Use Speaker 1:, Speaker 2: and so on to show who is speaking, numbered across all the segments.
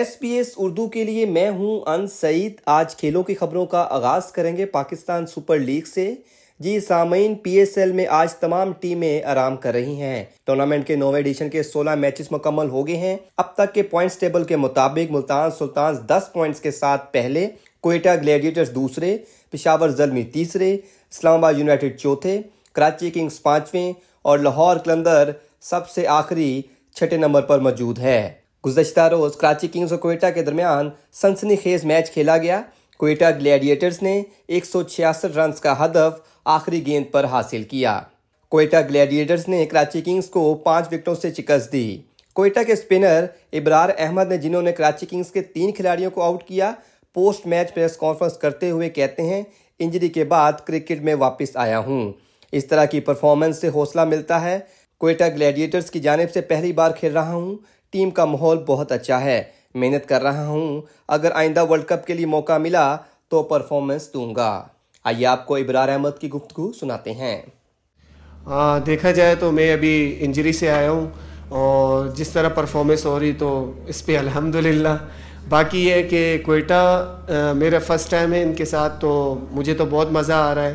Speaker 1: S P S Urdu کے لیے میں ہوں ان سعید۔ آج کھیلوں کی خبروں کا آغاز کریں گے پاکستان سپر لیگ سے۔ جی سامعین، پی ایس ایل میں آج تمام ٹیمیں آرام کر رہی ہیں۔ ٹورنامنٹ کے نوے ایڈیشن کے سولہ میچز مکمل ہو گئے ہیں۔ اب تک کے پوائنٹس ٹیبل کے مطابق ملتان سلطان دس پوائنٹس کے ساتھ پہلے، کوئٹہ گلیڈیٹرز دوسرے، پشاور زلمی تیسرے، اسلام آباد یونائٹڈ چوتھے، کراچی کنگز پانچویں اور لاہور کلندر سب سے آخری چھٹے نمبر پر موجود ہے۔ گزشتہ روز کراچی کنگز اور کوئٹہ کے درمیان سنسنی خیز میچ کھیلا گیا۔ کوئٹہ گلیڈیٹرز نے ایک سو چھیاسٹھ رنز کا ہدف آخری گیند پر حاصل کیا۔ کوئٹہ گلیڈیٹرز نے کراچی کنگز کو پانچ وکٹوں سے شکست دی۔ کوئٹہ کے سپنر ابرار احمد نے جنہوں نے کراچی کنگز کے تین کھلاڑیوں کو آؤٹ کیا، پوسٹ میچ پریس کانفرنس کرتے ہوئے کہتے ہیں، انجری کے بعد کرکٹ میں واپس آیا ہوں۔ اس طرح کی پرفارمنس سے حوصلہ ملتا ہے۔ کوئٹہ گلیڈیٹرز کی جانب سے پہلی بار کھیل رہا ہوں۔ ٹیم کا ماحول بہت اچھا ہے۔ محنت کر رہا ہوں۔ اگر آئندہ ورلڈ کپ کے لیے موقع ملا تو پرفارمنس دوں گا۔ آئیے آپ کو ابرار احمد کی گفتگو سناتے ہیں۔
Speaker 2: دیکھا جائے تو میں ابھی انجری سے آیا ہوں اور جس طرح پرفارمنس ہو رہی تو اس پہ الحمد للہ باقی یہ کہ کوئٹہ میرا فرسٹ ٹائم ہے ان کے ساتھ تو مجھے تو بہت مزہ آ رہا ہے۔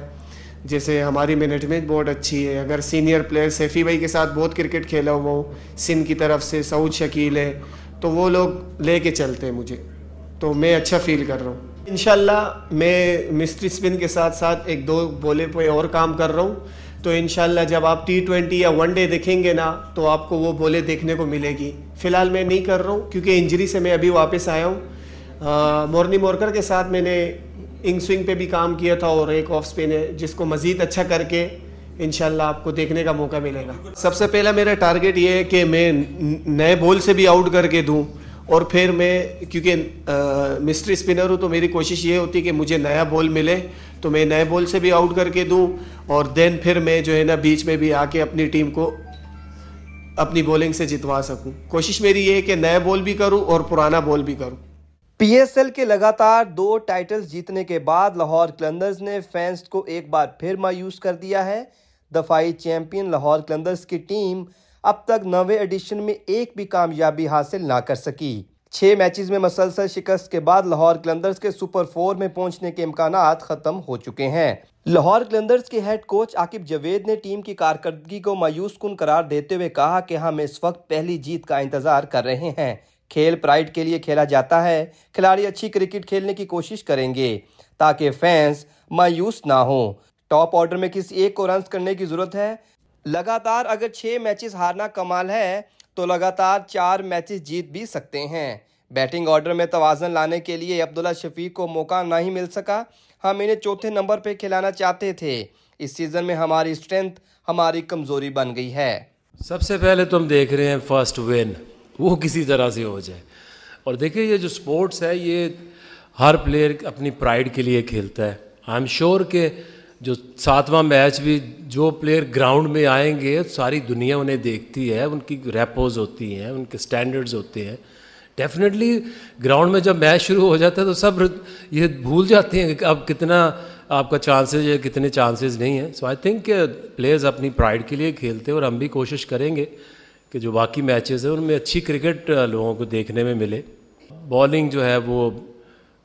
Speaker 2: جیسے ہماری مینجمنٹ بہت اچھی ہے۔ اگر سینئر پلیئر سیفی بھائی کے ساتھ بہت کرکٹ کھیلا ہوا ہوں سندھ کی طرف سے سعود شکیل ہے، تو وہ لوگ لے کے چلتے ہیں مجھے۔ تو میں اچھا فیل کر رہا ہوں۔ انشاءاللہ میں مسٹری اسپن کے ساتھ ساتھ ایک دو بولے پہ اور کام کر رہا ہوں۔ تو انشاءاللہ جب آپ ٹی ٹوینٹی یا ون ڈے دیکھیں گے نا، تو آپ کو وہ بولے دیکھنے کو ملے گی۔ فی الحال میں نہیں کر رہا ہوں، کیونکہ انجری سے میں ابھی واپس آیا ہوں۔ مورنی مورکر کے ساتھ میں نے انگ سوئنگ پہ بھی کام کیا تھا اور ایک آف اسپن ہے جس کو مزید اچھا کر کے انشاءاللہ آپ کو دیکھنے کا موقع ملے گا۔ سب سے پہلا میرا ٹارگیٹ یہ ہے کہ میں نئے بول سے بھی آؤٹ کر کے دوں اور پھر میں کیونکہ مسٹری اسپنر ہوں تو میری کوشش یہ ہوتی ہے کہ مجھے نیا بول ملے تو میں نئے بول سے بھی آؤٹ کر کے دوں اور دین پھر میں جو ہے نا بیچ میں بھی آ کے اپنی ٹیم کو اپنی بولنگ سے جتوا سکوں۔ کوشش میری یہ ہے کہ نئے بول بھی کروں اور پرانا بول بھی کروں۔
Speaker 1: پی ایس ایل کے لگاتار دو ٹائٹلز جیتنے کے بعد لاہور کلندرز نے فینس کو ایک بار پھر مایوس کر دیا ہے۔ دفاعی چیمپئن لاہور کلندرز کی ٹیم اب تک نوے ایڈیشن میں ایک بھی کامیابی حاصل نہ کر سکی۔ چھ میچز میں مسلسل شکست کے بعد لاہور کلندرز کے سپر فور میں پہنچنے کے امکانات ختم ہو چکے ہیں۔ لاہور کلندرز کے ہیڈ کوچ عاقب جوید نے ٹیم کی کارکردگی کو مایوس کن قرار دیتے ہوئے کہا کہ ہم اس وقت پہلی جیت کا انتظار کر رہے ہیں۔ کھیل پرائٹ کے لیے کھیلا جاتا ہے۔ کھلاڑی اچھی کرکٹ کھیلنے کی کوشش کریں گے تاکہ فینس مایوس نہ ہوں۔ ٹاپ آرڈر میں کسی ایک کو رنز کرنے کی ضرورت ہے۔ لگاتار اگر چھ میچز ہارنا کمال ہے تو لگاتار چار میچز جیت بھی سکتے ہیں۔ بیٹنگ آرڈر میں توازن لانے کے لیے عبداللہ شفیق کو موقع نہ ہی مل سکا۔ ہم انہیں چوتھے نمبر پہ کھلانا چاہتے تھے۔ اس سیزن میں ہماری اسٹرینتھ ہماری کمزوری بن گئی ہے۔
Speaker 3: سب سے پہلے تو ہم دیکھ رہے ہیں فرسٹ وین وہ کسی طرح سے ہو جائے۔ اور دیکھیں یہ جو سپورٹس ہے، یہ ہر پلیئر اپنی پرائڈ کے لیے کھیلتا ہے۔ آئی ایم شیور کہ جو ساتواں میچ بھی جو پلیئر گراؤنڈ میں آئیں گے، ساری دنیا انہیں دیکھتی ہے، ان کی ریپوز ہوتی ہیں، ان کے سٹینڈرڈز ہوتے ہیں۔ ڈیفینیٹلی گراؤنڈ میں جب میچ شروع ہو جاتا ہے تو سب یہ بھول جاتے ہیں کہ اب کتنا آپ کا چانسز ہے کتنے چانسز نہیں ہیں۔ سو آئی تھنک کہ پلیئرز اپنی پرائڈ کے لیے کھیلتے ہیں اور ہم بھی کوشش کریں گے۔ کہ جو باقی میچز ہیں ان میں اچھی کرکٹ لوگوں کو دیکھنے میں ملے۔ بالنگ جو ہے وہ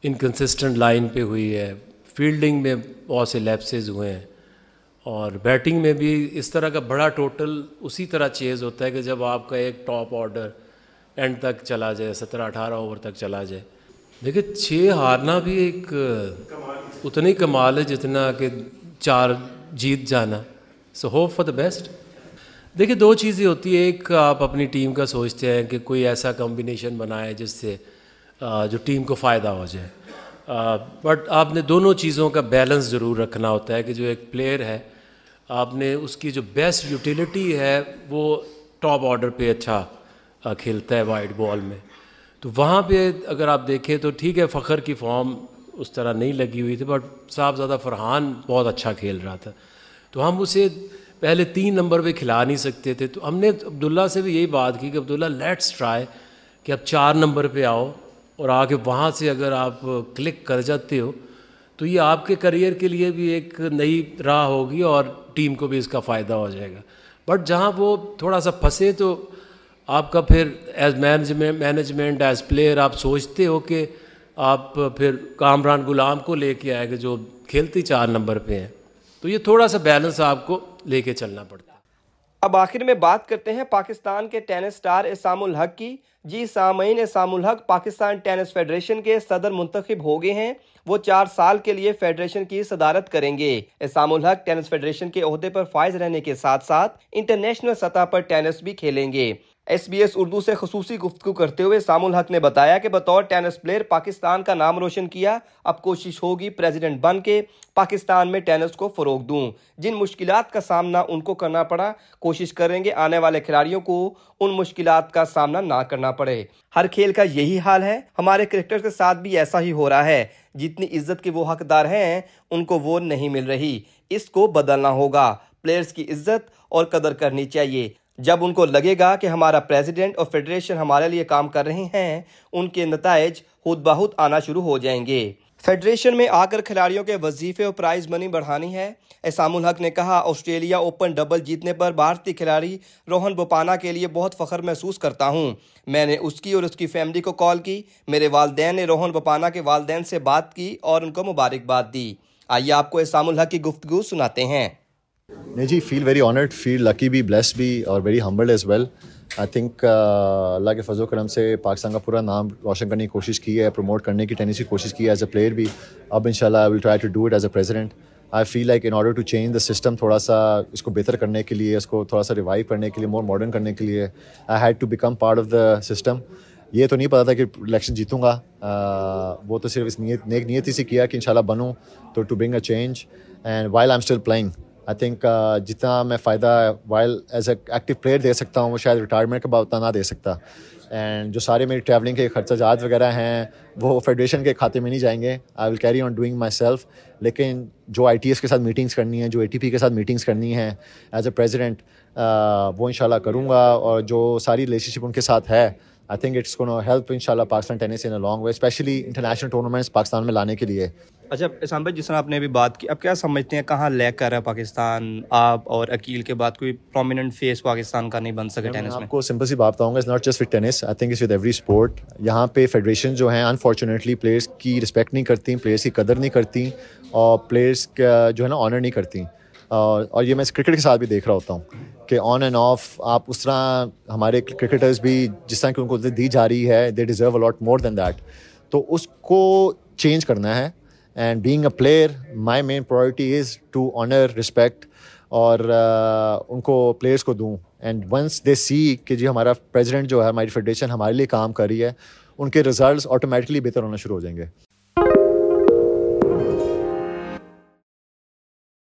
Speaker 3: انکنسسٹنٹ لائن پہ ہوئی ہے۔ فیلڈنگ میں بہت سے لیپسز ہوئے ہیں۔ اور بیٹنگ میں بھی اس طرح کا بڑا ٹوٹل اسی طرح چیز ہوتا ہے کہ جب آپ کا ایک ٹاپ آرڈر اینڈ تک چلا جائے، سترہ اٹھارہ اوور تک چلا جائے۔ دیکھیں چھ ہارنا بھی ایک، اتنی کمال ہے جتنا کہ چار جیت جانا۔ So hope for the best دیکھیے، دو چیزیں ہوتی ہیں۔ ایک، آپ اپنی ٹیم کا سوچتے ہیں کہ کوئی ایسا کمبینیشن بنائے جس سے جو ٹیم کو فائدہ ہو جائے۔ بٹ آپ نے دونوں چیزوں کا بیلنس ضرور رکھنا ہوتا ہے کہ جو ایک پلیئر ہے، آپ نے اس کی جو بیسٹ یوٹیلیٹی ہے، وہ ٹاپ آرڈر پہ اچھا کھیلتا ہے وائٹ بال میں۔ تو وہاں پہ اگر آپ دیکھیں تو ٹھیک ہے، فخر کی فارم اس طرح نہیں لگی ہوئی تھی بٹ صاحب زیادہ فرحان بہت اچھا کھیل رہا تھا۔ تو ہم اسے پہلے تین نمبر پہ کھلا نہیں سکتے تھے۔ تو ہم نے عبداللہ سے بھی یہی بات کی کہ عبداللہ لیٹس ٹرائی کہ اب چار نمبر پہ آؤ اور آ کے وہاں سے اگر آپ کلک کر جاتے ہو تو یہ آپ کے کریئر کے لیے بھی ایک نئی راہ ہوگی اور ٹیم کو بھی اس کا فائدہ ہو جائے گا۔ بٹ جہاں وہ تھوڑا سا پھنسے تو آپ کا پھر as management management as player آپ سوچتے ہو کہ آپ پھر کامران غلام کو لے کے آئے گا جو کھیلتی چار نمبر پہ ہیں۔ تو یہ تھوڑا سا بیلنس آپ کو لے کے چلنا پڑتا۔ ہے
Speaker 1: اب آخر میں بات کرتے ہیں پاکستان کے ٹینس سٹار اسام الحق کی۔ جی سامعین، اسام الحق پاکستان ٹینس فیڈریشن کے صدر منتخب ہو گئے ہیں۔ وہ چار سال کے لیے فیڈریشن کی صدارت کریں گے۔ اسام الحق ٹینس فیڈریشن کے عہدے پر فائز رہنے کے ساتھ ساتھ انٹرنیشنل سطح پر ٹینس بھی کھیلیں گے۔ ایس بی ایس اردو سے خصوصی گفتگو کرتے ہوئے سام الحق نے بتایا کہ بطور ٹینس پلیئر پاکستان کا نام روشن کیا، اب کوشش ہوگی پریزیڈنٹ بن کے پاکستان میں ٹینس کو فروغ دوں۔ جن مشکلات کا سامنا ان کو کرنا پڑا، کوشش کریں گے آنے والے کھلاڑیوں کو ان مشکلات کا سامنا نہ کرنا پڑے۔ ہر کھیل کا یہی حال ہے، ہمارے کرکٹر کے ساتھ بھی ایسا ہی ہو رہا ہے۔ جتنی عزت کے وہ حقدار ہیں، ان کو وہ نہیں مل رہی۔ اس کو بدلنا ہوگا۔ پلیئرز کی عزت اور قدر کرنی چاہیے۔ جب ان کو لگے گا کہ ہمارا پریزیڈنٹ اور فیڈریشن ہمارے لیے کام کر رہے ہیں، ان کے نتائج خود بہت آنا شروع ہو جائیں گے۔ فیڈریشن میں آ کر کھلاڑیوں کے وظیفے اور پرائز منی بڑھانی ہے۔ اسام الحق نے کہا، آسٹریلیا اوپن ڈبل جیتنے پر بھارتی کھلاڑی روہن بوپانا کے لیے بہت فخر محسوس کرتا ہوں۔ میں نے اس کی اور اس کی فیملی کو کال کی۔ میرے والدین نے روہن بوپانا کے والدین سے بات کی اور ان کو مبارکباد دی۔ آئیے آپ کو اسام الحق کی گفتگو سناتے ہیں۔
Speaker 4: نہیں جی فیل ویری آنرڈ فیل لکی بھی بلیس بھی اور very humbled as well I think اللہ کے فضل و کرم سے پاکستان کا پورا نام روشن کرنے کی کوشش کی ہے پروموٹ کرنے کی ٹینس کی کوشش کی ہے ایز اے پلیئر بھی. اب ان شاء اللہ I will try to do it as a president I feel like in order to change the system تھوڑا سا اس کو بہتر کرنے کے لیے، اس کو تھوڑا سا ریوائو کرنے کے لیے مور ماڈرن کرنے کے لیے I had to become part of the system یہ تو نہیں پتا تھا کہ الیکشن جیتوں گا۔ وہ تو صرف اس نیت، نیک نیتی سے کیا کہ ان شاء اللہ بنوں تو to bring a change and while I am still playing I think uh, جتنا میں فائدہ while as a active player دے سکتا ہوں، وہ شاید ریٹائرمنٹ کے بعد اتنا نہ دے سکتا۔ اینڈ جو سارے میری ٹریولنگ کے خرچہ جات وغیرہ ہیں، وہ فیڈریشن کے کھاتے میں نہیں جائیں گے۔ I will carry on doing myself لیکن جو آئی ٹی ایس کے ساتھ میٹنگس کرنی ہے جو اے ٹی پی کے ساتھ میٹنگس کرنی ہے ایز اے پریزیڈنٹ وہ ان شاء اللہ کروں گا۔ اور جو ساری ریلیشن شپ ان کے ساتھ ہے آئی تھنک اٹس کو ہیلپ ان شاء اللہ Pakistan tennis in long way especially international tournaments Pakistan میں لانے کے لیے۔
Speaker 1: اچھا اسام بھائی جس طرح آپ نے بھی بات کی اب کیا سمجھتے ہیں کہاں لیک کر رہا ہے پاکستان؟ آپ اور عقیل کے بعد کوئی پرومیننٹ فیس پاکستان کا نہیں بن سکے ٹینس میں
Speaker 4: آپ کو سمپل سی بات بتاؤں گا is not just with tennis I think is with every sport یہاں پہ فیڈریشن جو ہیں انفارچونیٹلی پلیئرس کی رسپیکٹ نہیں کرتی پلیئرس کی قدر نہیں کرتی اور پلیئرس کا جو ہے نا آنر نہیں کرتی اور یہ میں کرکٹ کے ساتھ بھی دیکھ رہا ہوتا ہوں کہ آن اینڈ آف آپ اس طرح ہمارے کرکٹرز بھی جس طرح کہ ان کو دی جا رہی ہے they deserve a lot more than that تو اس کو چینج کرنا ہے and being a player my main priority is to honour respect اور ان کو پلیئرس کو دوں. اینڈ ونس دے سی کہ جی ہمارا پریزیڈنٹ جو ہے، ہماری فیڈریشن ہمارے لیے کام کر رہی ہے، ان کے ریزلٹس آٹومیٹکلی بہتر ہونا شروع ہو جائیں گے.